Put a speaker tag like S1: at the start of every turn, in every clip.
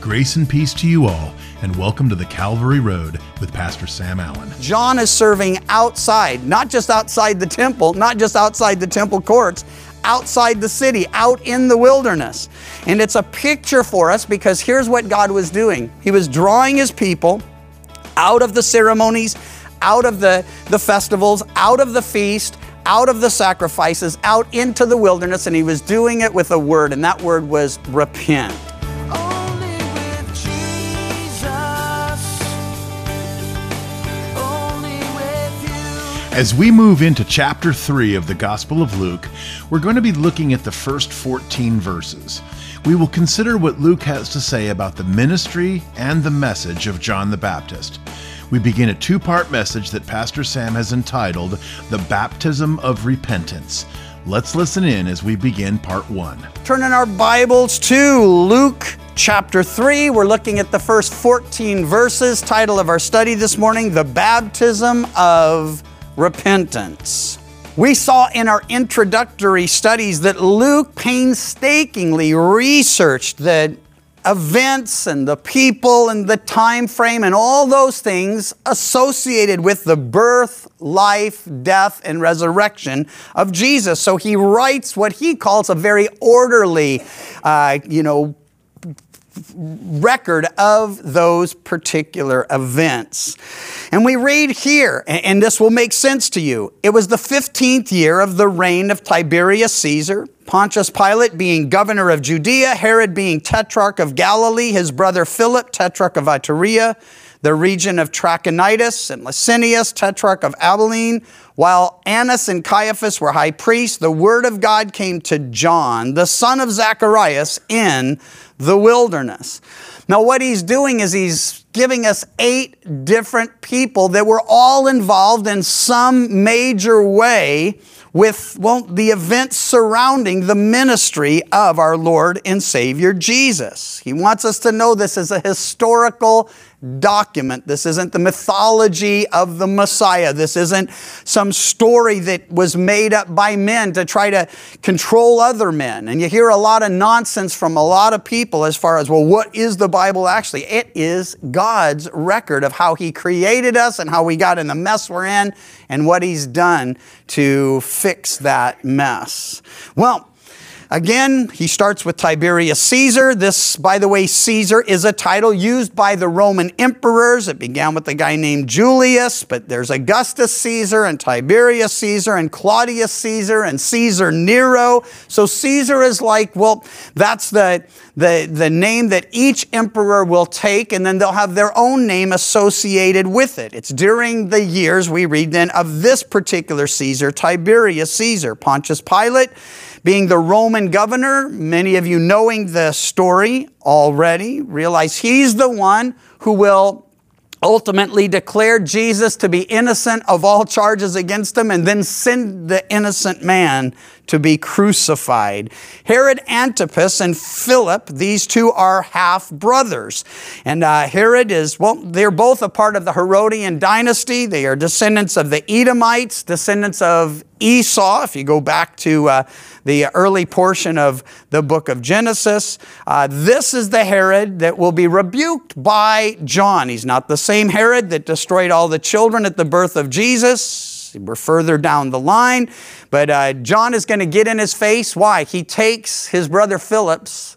S1: Grace and peace to you all, and welcome to the Calvary Road with Pastor Sam Allen.
S2: John is serving outside, not just outside the temple, not just outside the temple courts, outside the city, out in the wilderness. And it's a picture for us because here's what God was doing He was drawing His people out of the ceremonies, out of the, the festivals, out of the feast, out of the sacrifices, out into the wilderness, and He was doing it with a word, and that word was repent.
S1: As we move into chapter 3 of the Gospel of Luke, we're going to be looking at the first 14 verses. We will consider what Luke has to say about the ministry and the message of John the Baptist. We begin a two part message that Pastor Sam has entitled The Baptism of Repentance. Let's listen in as we begin part 1.
S2: Turn in our Bibles to Luke chapter 3. We're looking at the first 14 verses. Title of our study this morning The Baptism of Repentance. We saw in our introductory studies that Luke painstakingly researched the events and the people and the time frame and all those things associated with the birth, life, death, and resurrection of Jesus. So he writes what he calls a very orderly, uh, you know, record of those particular events. And we read here, and this will make sense to you. It was the 15th year of the reign of Tiberius Caesar, Pontius Pilate being governor of Judea, Herod being tetrarch of Galilee, his brother Philip, tetrarch of Iturea, the region of Trachonitis, and Lysanias, tetrarch of Abilene, while Annas and Caiaphas were high priests, the word of God came to John, the son of Zacharias, in the wilderness. Now, what he's doing is he's giving us eight different people that were all involved in some major way with well, the events surrounding the ministry of our Lord and Savior Jesus. He wants us to know this is a historical document. This isn't the mythology of the Messiah. This isn't some story that was made up by men to try to control other men. And you hear a lot of nonsense from a lot of people as far as, well, what is the Bible actually? It is God's record of how He created us and how we got in the mess we're in and what He's done to fix that mess. Well, Again, he starts with Tiberius Caesar. This, by the way, Caesar is a title used by the Roman emperors. It began with a guy named Julius, but there's Augustus Caesar and Tiberius Caesar and Claudius Caesar and Caesar Nero. So Caesar is like, well, that's the, the, the name that each emperor will take, and then they'll have their own name associated with it. It's during the years we read then of this particular Caesar, Tiberius Caesar, Pontius Pilate being the Roman governor, many of you knowing the story already, realize he's the one who will ultimately declare Jesus to be innocent of all charges against him and then send the innocent man to be crucified. Herod Antipas and Philip, these two are half brothers. And uh, Herod is, well, they're both a part of the Herodian dynasty. They are descendants of the Edomites, descendants of Esau, if you go back to uh, the early portion of the book of Genesis. Uh, this is the Herod that will be rebuked by John. He's not the same Herod that destroyed all the children at the birth of Jesus. We're further down the line. But uh, John is going to get in his face. Why? He takes his brother Philip's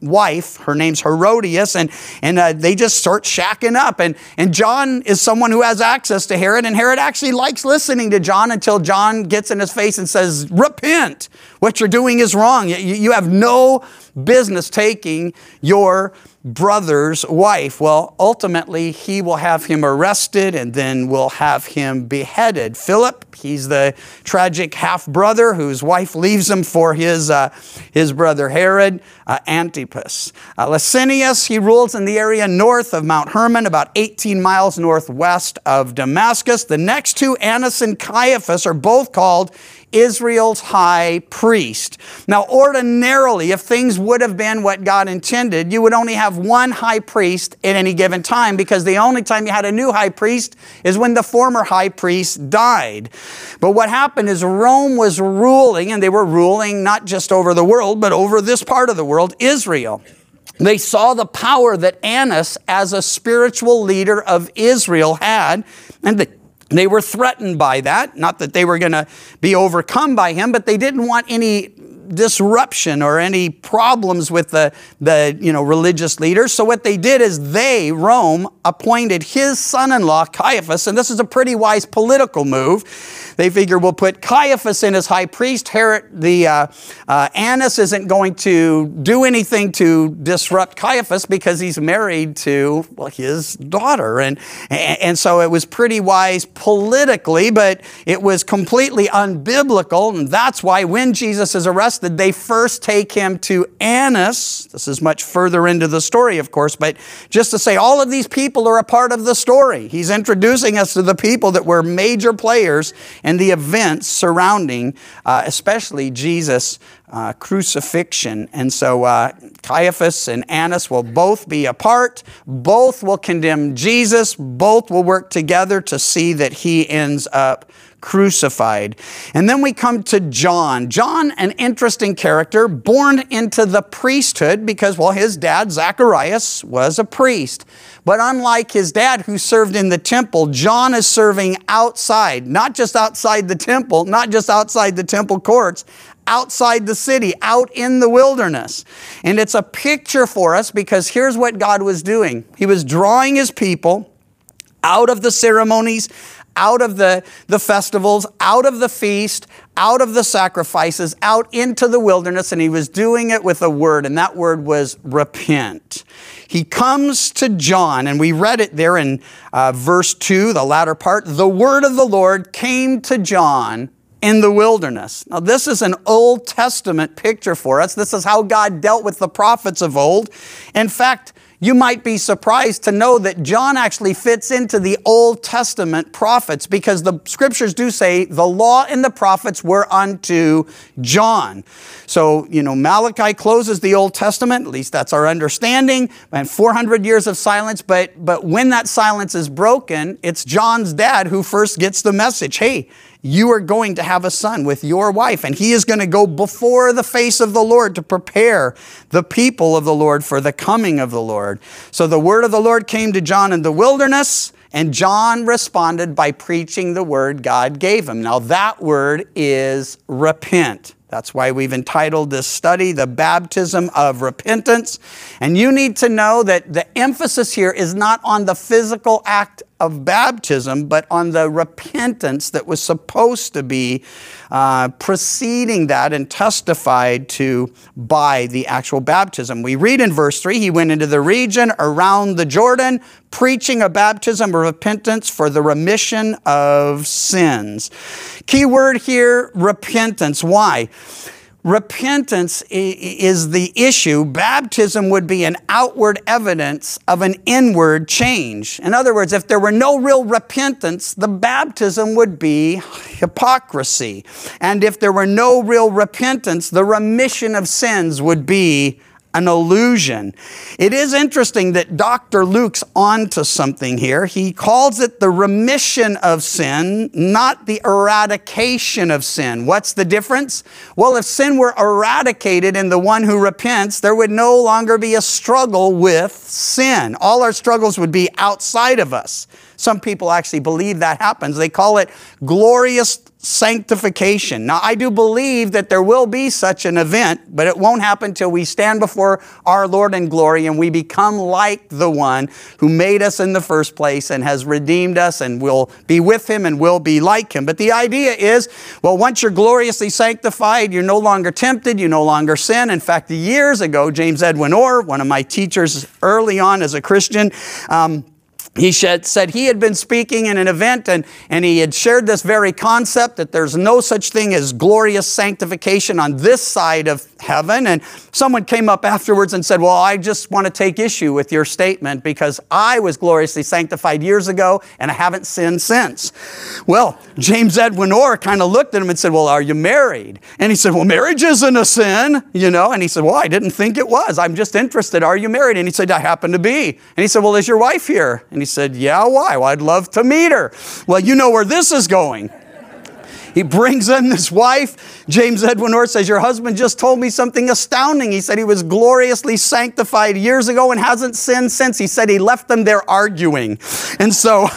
S2: wife, her name's Herodias, and, and uh, they just start shacking up. And, and John is someone who has access to Herod, and Herod actually likes listening to John until John gets in his face and says, Repent. What you're doing is wrong. You, you have no business taking your brother's wife. Well, ultimately, he will have him arrested and then will have him beheaded. Philip, he's the tragic half brother whose wife leaves him for his, uh, his brother Herod, uh, Antipas. Uh, Lysanias, he rules in the area north of Mount Hermon, about 18 miles northwest of Damascus. The next two, Annas and Caiaphas, are both called Israel's high priest. Now, ordinarily, if things would have been what God intended, you would only have one high priest at any given time because the only time you had a new high priest is when the former high priest died. But what happened is Rome was ruling, and they were ruling not just over the world, but over this part of the world, Israel. They saw the power that Annas, as a spiritual leader of Israel, had, and they, they were threatened by that. Not that they were going to be overcome by him, but they didn't want any disruption or any problems with the, the you know, religious leaders. So what they did is they, Rome, appointed his son-in-law, Caiaphas, and this is a pretty wise political move. They figure we'll put Caiaphas in as high priest. Herod, the uh, uh, Annas isn't going to do anything to disrupt Caiaphas because he's married to well, his daughter, and and so it was pretty wise politically, but it was completely unbiblical, and that's why when Jesus is arrested, they first take him to Annas. This is much further into the story, of course, but just to say all of these people are a part of the story. He's introducing us to the people that were major players in the events surrounding, uh, especially Jesus' uh, crucifixion. And so uh, Caiaphas and Annas will both be apart. Both will condemn Jesus. Both will work together to see that he ends up crucified. And then we come to John. John, an interesting character, born into the priesthood because, well, his dad, Zacharias, was a priest. But unlike his dad who served in the temple, John is serving outside, not just outside the temple, not just outside the temple courts, outside the city, out in the wilderness. And it's a picture for us because here's what God was doing He was drawing His people out of the ceremonies, out of the, the festivals, out of the feast, out of the sacrifices, out into the wilderness, and he was doing it with a word, and that word was repent. He comes to John, and we read it there in uh, verse 2, the latter part. The word of the Lord came to John in the wilderness. Now, this is an Old Testament picture for us. This is how God dealt with the prophets of old. In fact, you might be surprised to know that John actually fits into the Old Testament prophets because the scriptures do say the law and the prophets were unto John. So, you know, Malachi closes the Old Testament, at least that's our understanding, and 400 years of silence. But, but when that silence is broken, it's John's dad who first gets the message hey, you are going to have a son with your wife, and he is going to go before the face of the Lord to prepare the people of the Lord for the coming of the Lord. So the word of the Lord came to John in the wilderness, and John responded by preaching the word God gave him. Now, that word is repent. That's why we've entitled this study, The Baptism of Repentance. And you need to know that the emphasis here is not on the physical act of baptism, but on the repentance that was supposed to be uh, preceding that and testified to by the actual baptism. We read in verse 3 He went into the region around the Jordan, preaching a baptism of repentance for the remission of sins. Key word here repentance. Why? Repentance is the issue. Baptism would be an outward evidence of an inward change. In other words, if there were no real repentance, the baptism would be hypocrisy. And if there were no real repentance, the remission of sins would be an illusion. It is interesting that Dr. Luke's onto something here. He calls it the remission of sin, not the eradication of sin. What's the difference? Well, if sin were eradicated in the one who repents, there would no longer be a struggle with sin. All our struggles would be outside of us. Some people actually believe that happens. They call it glorious sanctification. Now, I do believe that there will be such an event, but it won't happen till we stand before our Lord in glory and we become like the one who made us in the first place and has redeemed us and will be with him and will be like him. But the idea is, well, once you're gloriously sanctified, you're no longer tempted, you no longer sin. In fact, years ago, James Edwin Orr, one of my teachers early on as a Christian, um, he said he had been speaking in an event and, and he had shared this very concept that there's no such thing as glorious sanctification on this side of heaven. And someone came up afterwards and said, Well, I just want to take issue with your statement because I was gloriously sanctified years ago and I haven't sinned since. Well, James Edwin Orr kind of looked at him and said, Well, are you married? And he said, Well, marriage isn't a sin, you know. And he said, Well, I didn't think it was. I'm just interested. Are you married? And he said, I happen to be. And he said, Well, is your wife here? And he said, Yeah, why? Well, I'd love to meet her. Well, you know where this is going. he brings in this wife. James Edwin Orr says, Your husband just told me something astounding. He said he was gloriously sanctified years ago and hasn't sinned since. He said he left them there arguing. And so,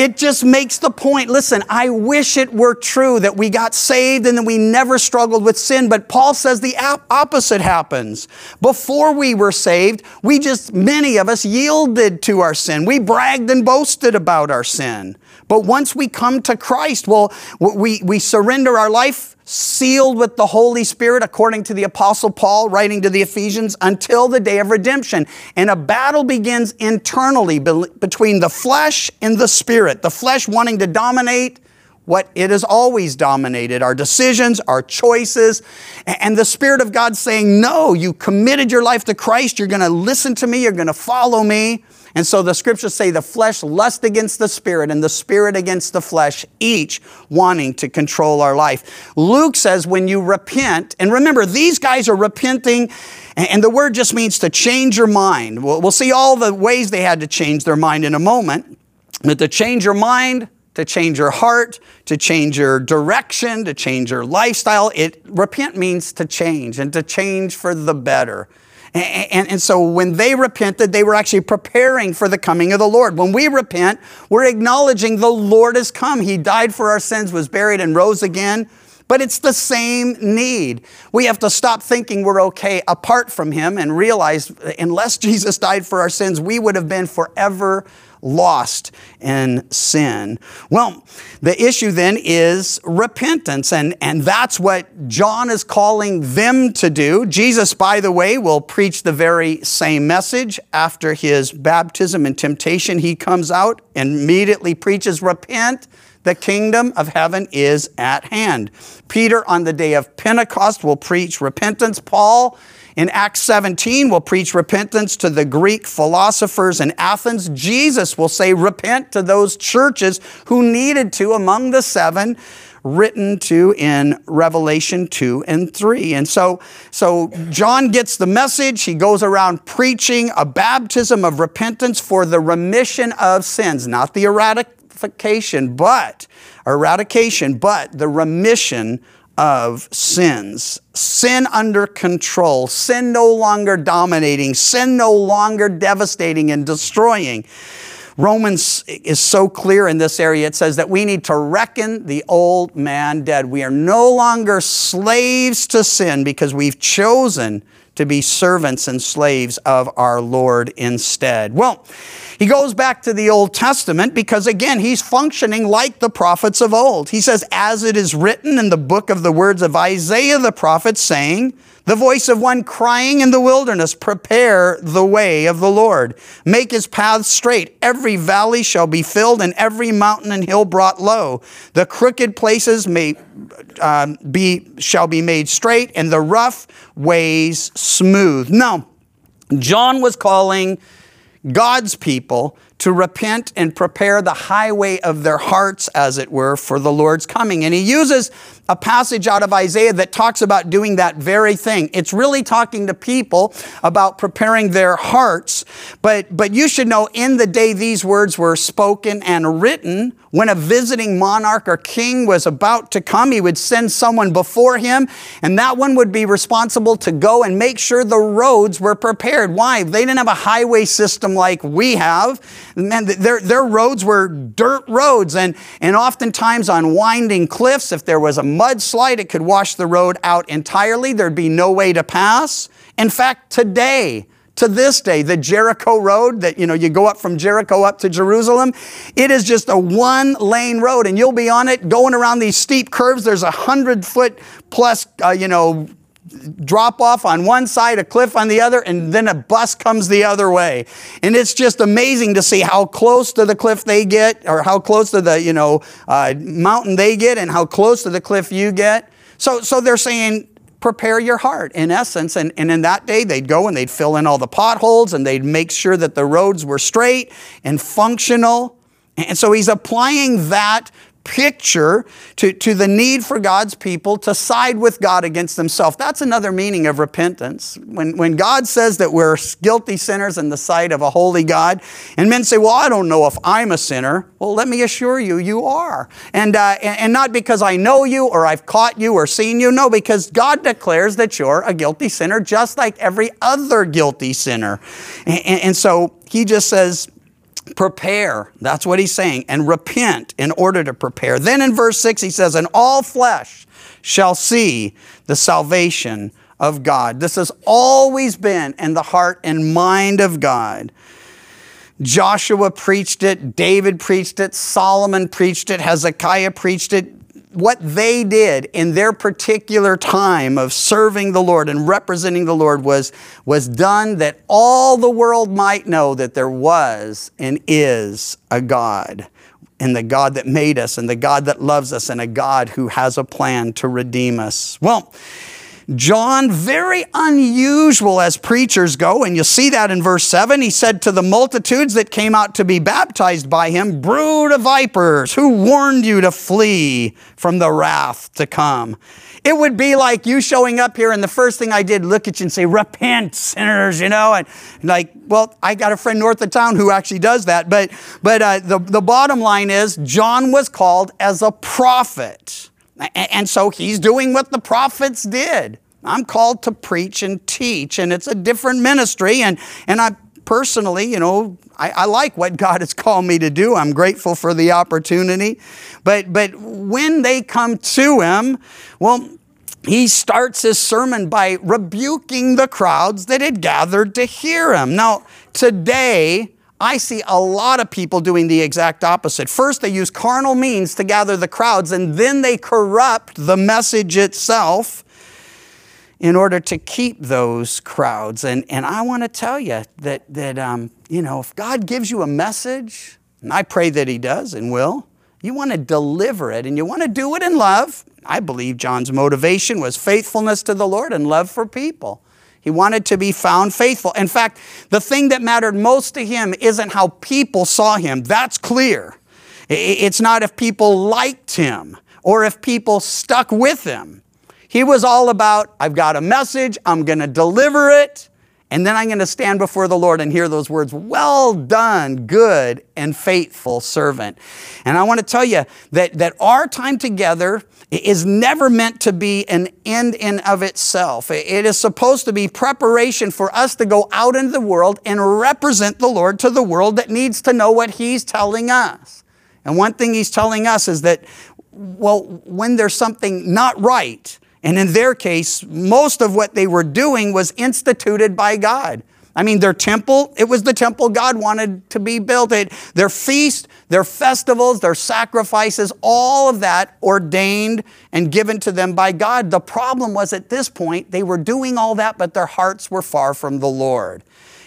S2: it just makes the point. Listen, I wish it were true that we got saved and that we never struggled with sin, but Paul says the opposite happens. Before we were saved, we just, many of us yielded to our sin. We bragged and boasted about our sin. But once we come to Christ, well, we, we surrender our life sealed with the Holy Spirit, according to the Apostle Paul writing to the Ephesians, until the day of redemption. And a battle begins internally be- between the flesh and the spirit. The flesh wanting to dominate what it has always dominated our decisions, our choices, and the Spirit of God saying, No, you committed your life to Christ. You're going to listen to me. You're going to follow me. And so the scriptures say the flesh lust against the spirit and the spirit against the flesh, each wanting to control our life. Luke says when you repent, and remember, these guys are repenting, and the word just means to change your mind. We'll, we'll see all the ways they had to change their mind in a moment. But to change your mind, to change your heart, to change your direction, to change your lifestyle. It repent means to change and to change for the better. And, and, so when they repented, they were actually preparing for the coming of the Lord. When we repent, we're acknowledging the Lord has come. He died for our sins, was buried, and rose again. But it's the same need. We have to stop thinking we're okay apart from Him and realize unless Jesus died for our sins, we would have been forever lost in sin. Well, the issue then is repentance, and, and that's what John is calling them to do. Jesus, by the way, will preach the very same message after his baptism and temptation. He comes out and immediately preaches, Repent. The kingdom of heaven is at hand. Peter, on the day of Pentecost, will preach repentance. Paul, in Acts 17, we'll preach repentance to the Greek philosophers in Athens. Jesus will say, Repent to those churches who needed to among the seven written to in Revelation 2 and 3. And so, so John gets the message. He goes around preaching a baptism of repentance for the remission of sins, not the eradication, but eradication, but the remission of sins. Sin under control, sin no longer dominating, sin no longer devastating and destroying. Romans is so clear in this area. It says that we need to reckon the old man dead. We are no longer slaves to sin because we've chosen to be servants and slaves of our Lord instead. Well, he goes back to the Old Testament because, again, he's functioning like the prophets of old. He says, As it is written in the book of the words of Isaiah the prophet, saying, the voice of one crying in the wilderness, prepare the way of the Lord. Make his paths straight. Every valley shall be filled and every mountain and hill brought low. The crooked places may uh, be, shall be made straight and the rough ways smooth. No, John was calling God's people to repent and prepare the highway of their hearts, as it were, for the Lord's coming. And he uses a passage out of Isaiah that talks about doing that very thing. It's really talking to people about preparing their hearts. But, but you should know in the day these words were spoken and written, when a visiting monarch or king was about to come, he would send someone before him, and that one would be responsible to go and make sure the roads were prepared. Why? They didn't have a highway system like we have. Man, their, their roads were dirt roads, and, and oftentimes on winding cliffs, if there was a mudslide, it could wash the road out entirely. There'd be no way to pass. In fact, today, to this day, the Jericho road that, you know, you go up from Jericho up to Jerusalem, it is just a one lane road and you'll be on it going around these steep curves. There's a hundred foot plus, uh, you know, drop off on one side, a cliff on the other, and then a bus comes the other way. And it's just amazing to see how close to the cliff they get, or how close to the, you know, uh, mountain they get, and how close to the cliff you get. So, so they're saying, prepare your heart in essence. And, and in that day, they'd go and they'd fill in all the potholes and they'd make sure that the roads were straight and functional. And so he's applying that picture to, to the need for God's people to side with God against themselves. That's another meaning of repentance. When, when God says that we're guilty sinners in the sight of a holy God, and men say, Well, I don't know if I'm a sinner. Well, let me assure you, you are. And, uh, and, and not because I know you or I've caught you or seen you. No, because God declares that you're a guilty sinner just like every other guilty sinner. and, and, and so he just says, prepare. That's what he's saying. And repent in order to prepare. Then in verse 6, he says, And all flesh shall see the salvation of God. This has always been in the heart and mind of God. Joshua preached it, David preached it, Solomon preached it, Hezekiah preached it. What they did in their particular time of serving the Lord and representing the Lord was, was done that all the world might know that there was and is a God, and the God that made us, and the God that loves us, and a God who has a plan to redeem us. Well, John, very unusual as preachers go, and you'll see that in verse 7. He said to the multitudes that came out to be baptized by him, Brood of vipers, who warned you to flee from the wrath to come? It would be like you showing up here, and the first thing I did, look at you and say, Repent, sinners, you know? And like, well, I got a friend north of town who actually does that. But, but uh, the, the bottom line is, John was called as a prophet. And so he's doing what the prophets did. I'm called to preach and teach, and it's a different ministry. And, and I personally, you know, I, I, like what God has called me to do. I'm grateful for the opportunity. But, but when they come to him, well, he starts his sermon by rebuking the crowds that had gathered to hear him. Now, today, I see a lot of people doing the exact opposite. First, they use carnal means to gather the crowds, and then they corrupt the message itself in order to keep those crowds. And, and I want to tell you that, that um, you know, if God gives you a message, and I pray that He does and will, you want to deliver it and you want to do it in love. I believe John's motivation was faithfulness to the Lord and love for people. He wanted to be found faithful. In fact, the thing that mattered most to him isn't how people saw him. That's clear. It's not if people liked him or if people stuck with him. He was all about, I've got a message, I'm going to deliver it, and then I'm going to stand before the Lord and hear those words, Well done, good and faithful servant. And I want to tell you that, that our time together is never meant to be an end in of itself. It is supposed to be preparation for us to go out into the world and represent the Lord to the world that needs to know what He's telling us. And one thing He's telling us is that, well, when there's something not right, and in their case, most of what they were doing was instituted by God. I mean, their temple, it was the temple God wanted to be built. It, their feast, their festivals, their sacrifices, all of that ordained and given to them by God. The problem was at this point, they were doing all that, but their hearts were far from the Lord.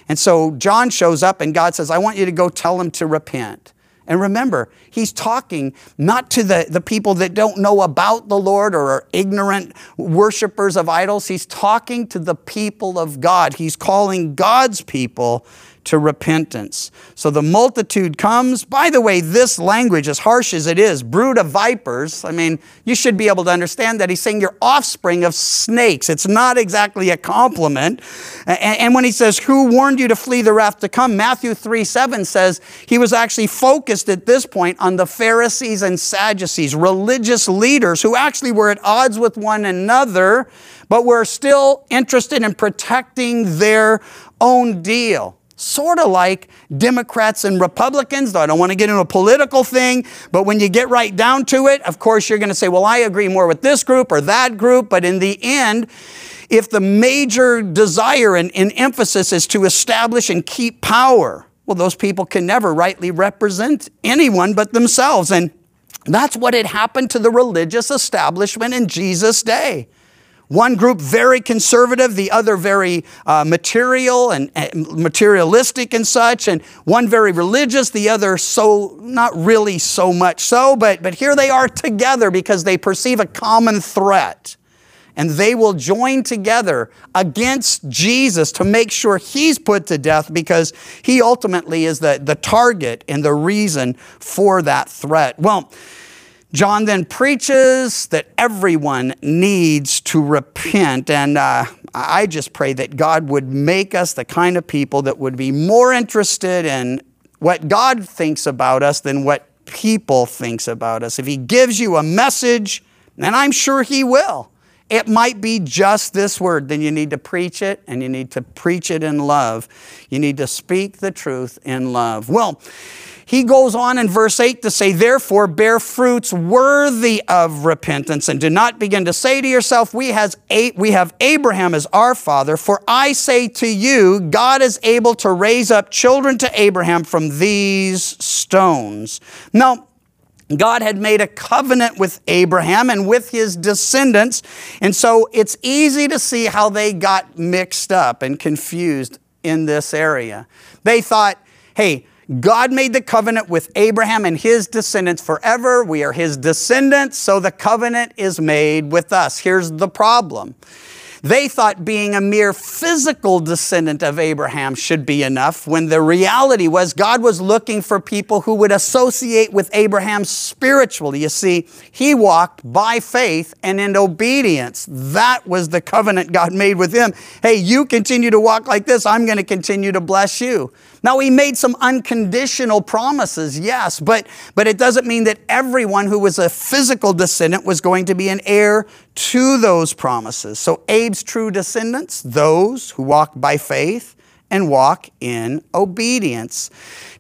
S2: And so John shows up and God says, I want you to go tell them to repent. And remember, he's talking not to the, the people that don't know about the Lord or are ignorant worshipers of idols. He's talking to the people of God. He's calling God's people to repentance. So the multitude comes. By the way, this language, as harsh as it is, brood of vipers, I mean, you should be able to understand that he's saying you're offspring of snakes. It's not exactly a compliment. And, when he says, Who warned you to flee the wrath to come? Matthew 3 7 says he was actually focused at this point on the Pharisees and Sadducees, religious leaders who actually were at odds with one another, but were still interested in protecting their own deal sort of like Democrats and Republicans. Though I don't want to get into a political thing, but when you get right down to it, of course, you're going to say, well, I agree more with this group or that group. But in the end, if the major desire and, and emphasis is to establish and keep power, well, those people can never rightly represent anyone but themselves. And that's what had happened to the religious establishment in Jesus' day. One group very conservative, the other very uh, material and uh, materialistic and such, and one very religious, the other so not really so much so, but but here they are together because they perceive a common threat. And they will join together against Jesus to make sure he's put to death because he ultimately is the, the target and the reason for that threat. Well, John then preaches that everyone needs to repent. And uh, I just pray that God would make us the kind of people that would be more interested in what God thinks about us than what people thinks about us. If he gives you a message, and I'm sure he will, it might be just this word, then you need to preach it and you need to preach it in love. You need to speak the truth in love. Well, he goes on in verse 8 to say, Therefore, bear fruits worthy of repentance, and do not begin to say to yourself, we, has a- we have Abraham as our father. For I say to you, God is able to raise up children to Abraham from these stones. Now, God had made a covenant with Abraham and with his descendants. And so it's easy to see how they got mixed up and confused in this area. They thought, hey, God made the covenant with Abraham and his descendants forever. We are his descendants, so the covenant is made with us. Here's the problem. They thought being a mere physical descendant of Abraham should be enough, when the reality was God was looking for people who would associate with Abraham spiritually. You see, he walked by faith and in obedience. That was the covenant God made with him. Hey, you continue to walk like this, I'm going to continue to bless you. Now, he made some unconditional promises, yes, but, but it doesn't mean that everyone who was a physical descendant was going to be an heir to those promises. So, Abe's true descendants, those who walk by faith and walk in obedience.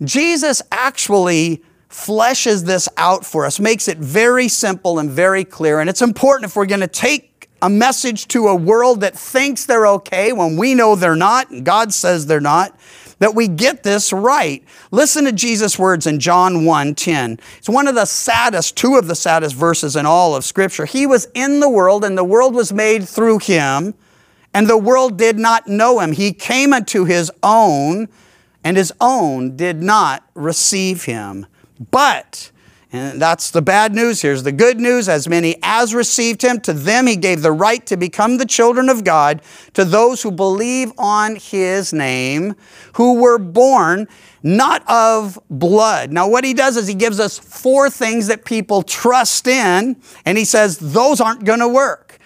S2: Jesus actually fleshes this out for us, makes it very simple and very clear. And it's important if we're going to take a message to a world that thinks they're okay when we know they're not, and God says they're not that we get this right. Listen to Jesus' words in John 1 10. It's one of the saddest, two of the saddest verses in all of Scripture. He was in the world, and the world was made through him, and the world did not know him. He came unto his own, and his own did not receive him. But, and that's the bad news. Here's the good news. As many as received him, to them he gave the right to become the children of God, to those who believe on his name, who were born not of blood. Now, what he does is he gives us four things that people trust in, and he says those aren't going to work.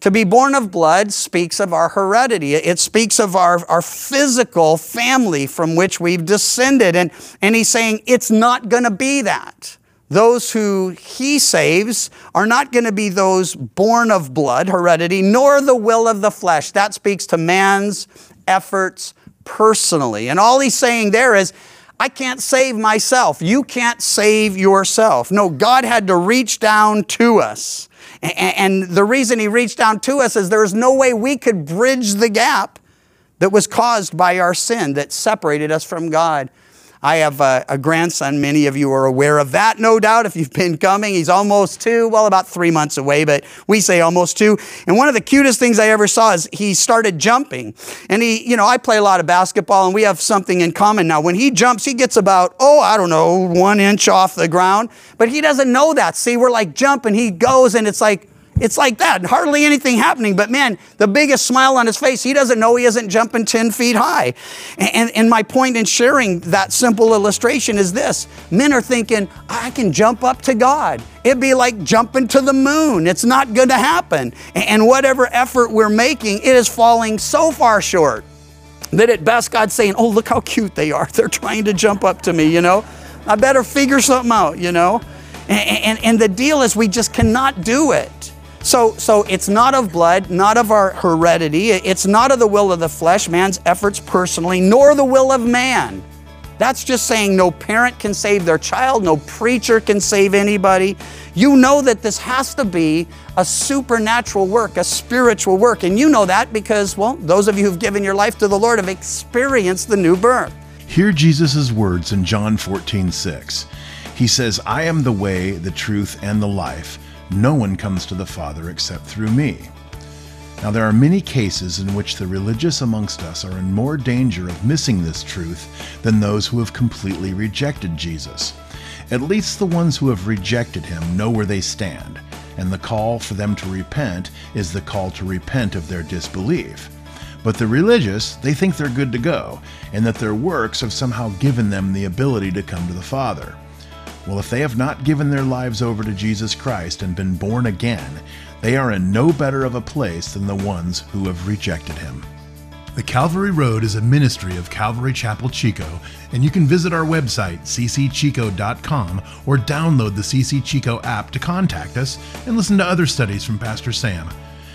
S2: To be born of blood speaks of our heredity. It speaks of our, our physical family from which we've descended. And, and he's saying it's not going to be that. Those who he saves are not going to be those born of blood, heredity, nor the will of the flesh. That speaks to man's efforts personally. And all he's saying there is, I can't save myself. You can't save yourself. No, God had to reach down to us. And the reason he reached down to us is there's no way we could bridge the gap that was caused by our sin that separated us from God. I have a, a, grandson. Many of you are aware of that, no doubt, if you've been coming. He's almost two, well, about three months away, but we say almost two. And one of the cutest things I ever saw is he started jumping. And he, you know, I play a lot of basketball and we have something in common now. When he jumps, he gets about, oh, I don't know, one inch off the ground. But he doesn't know that. See, we're like jumping. He goes and it's like, it's like that, hardly anything happening. But man, the biggest smile on his face, he doesn't know he isn't jumping 10 feet high. And, and my point in sharing that simple illustration is this men are thinking, I can jump up to God. It'd be like jumping to the moon. It's not going to happen. And whatever effort we're making, it is falling so far short that at best God's saying, Oh, look how cute they are. They're trying to jump up to me, you know? I better figure something out, you know? And, and, and the deal is, we just cannot do it. So, so it's not of blood, not of our heredity. It's not of the will of the flesh, man's efforts personally, nor the will of man. That's just saying no parent can save their child, no preacher can save anybody. You know that this has to be a supernatural work, a spiritual work. And you know that because, well, those of you who've given your life to the Lord have experienced the new birth.
S1: Hear Jesus' words in John 14, 6. He says, I am the way, the truth, and the life. No one comes to the Father except through me. Now, there are many cases in which the religious amongst us are in more danger of missing this truth than those who have completely rejected Jesus. At least the ones who have rejected him know where they stand, and the call for them to repent is the call to repent of their disbelief. But the religious, they think they're good to go, and that their works have somehow given them the ability to come to the Father. Well, if they have not given their lives over to Jesus Christ and been born again, they are in no better of a place than the ones who have rejected him. The Calvary Road is a ministry of Calvary Chapel Chico, and you can visit our website, ccchico.com, or download the CC Chico app to contact us and listen to other studies from Pastor Sam.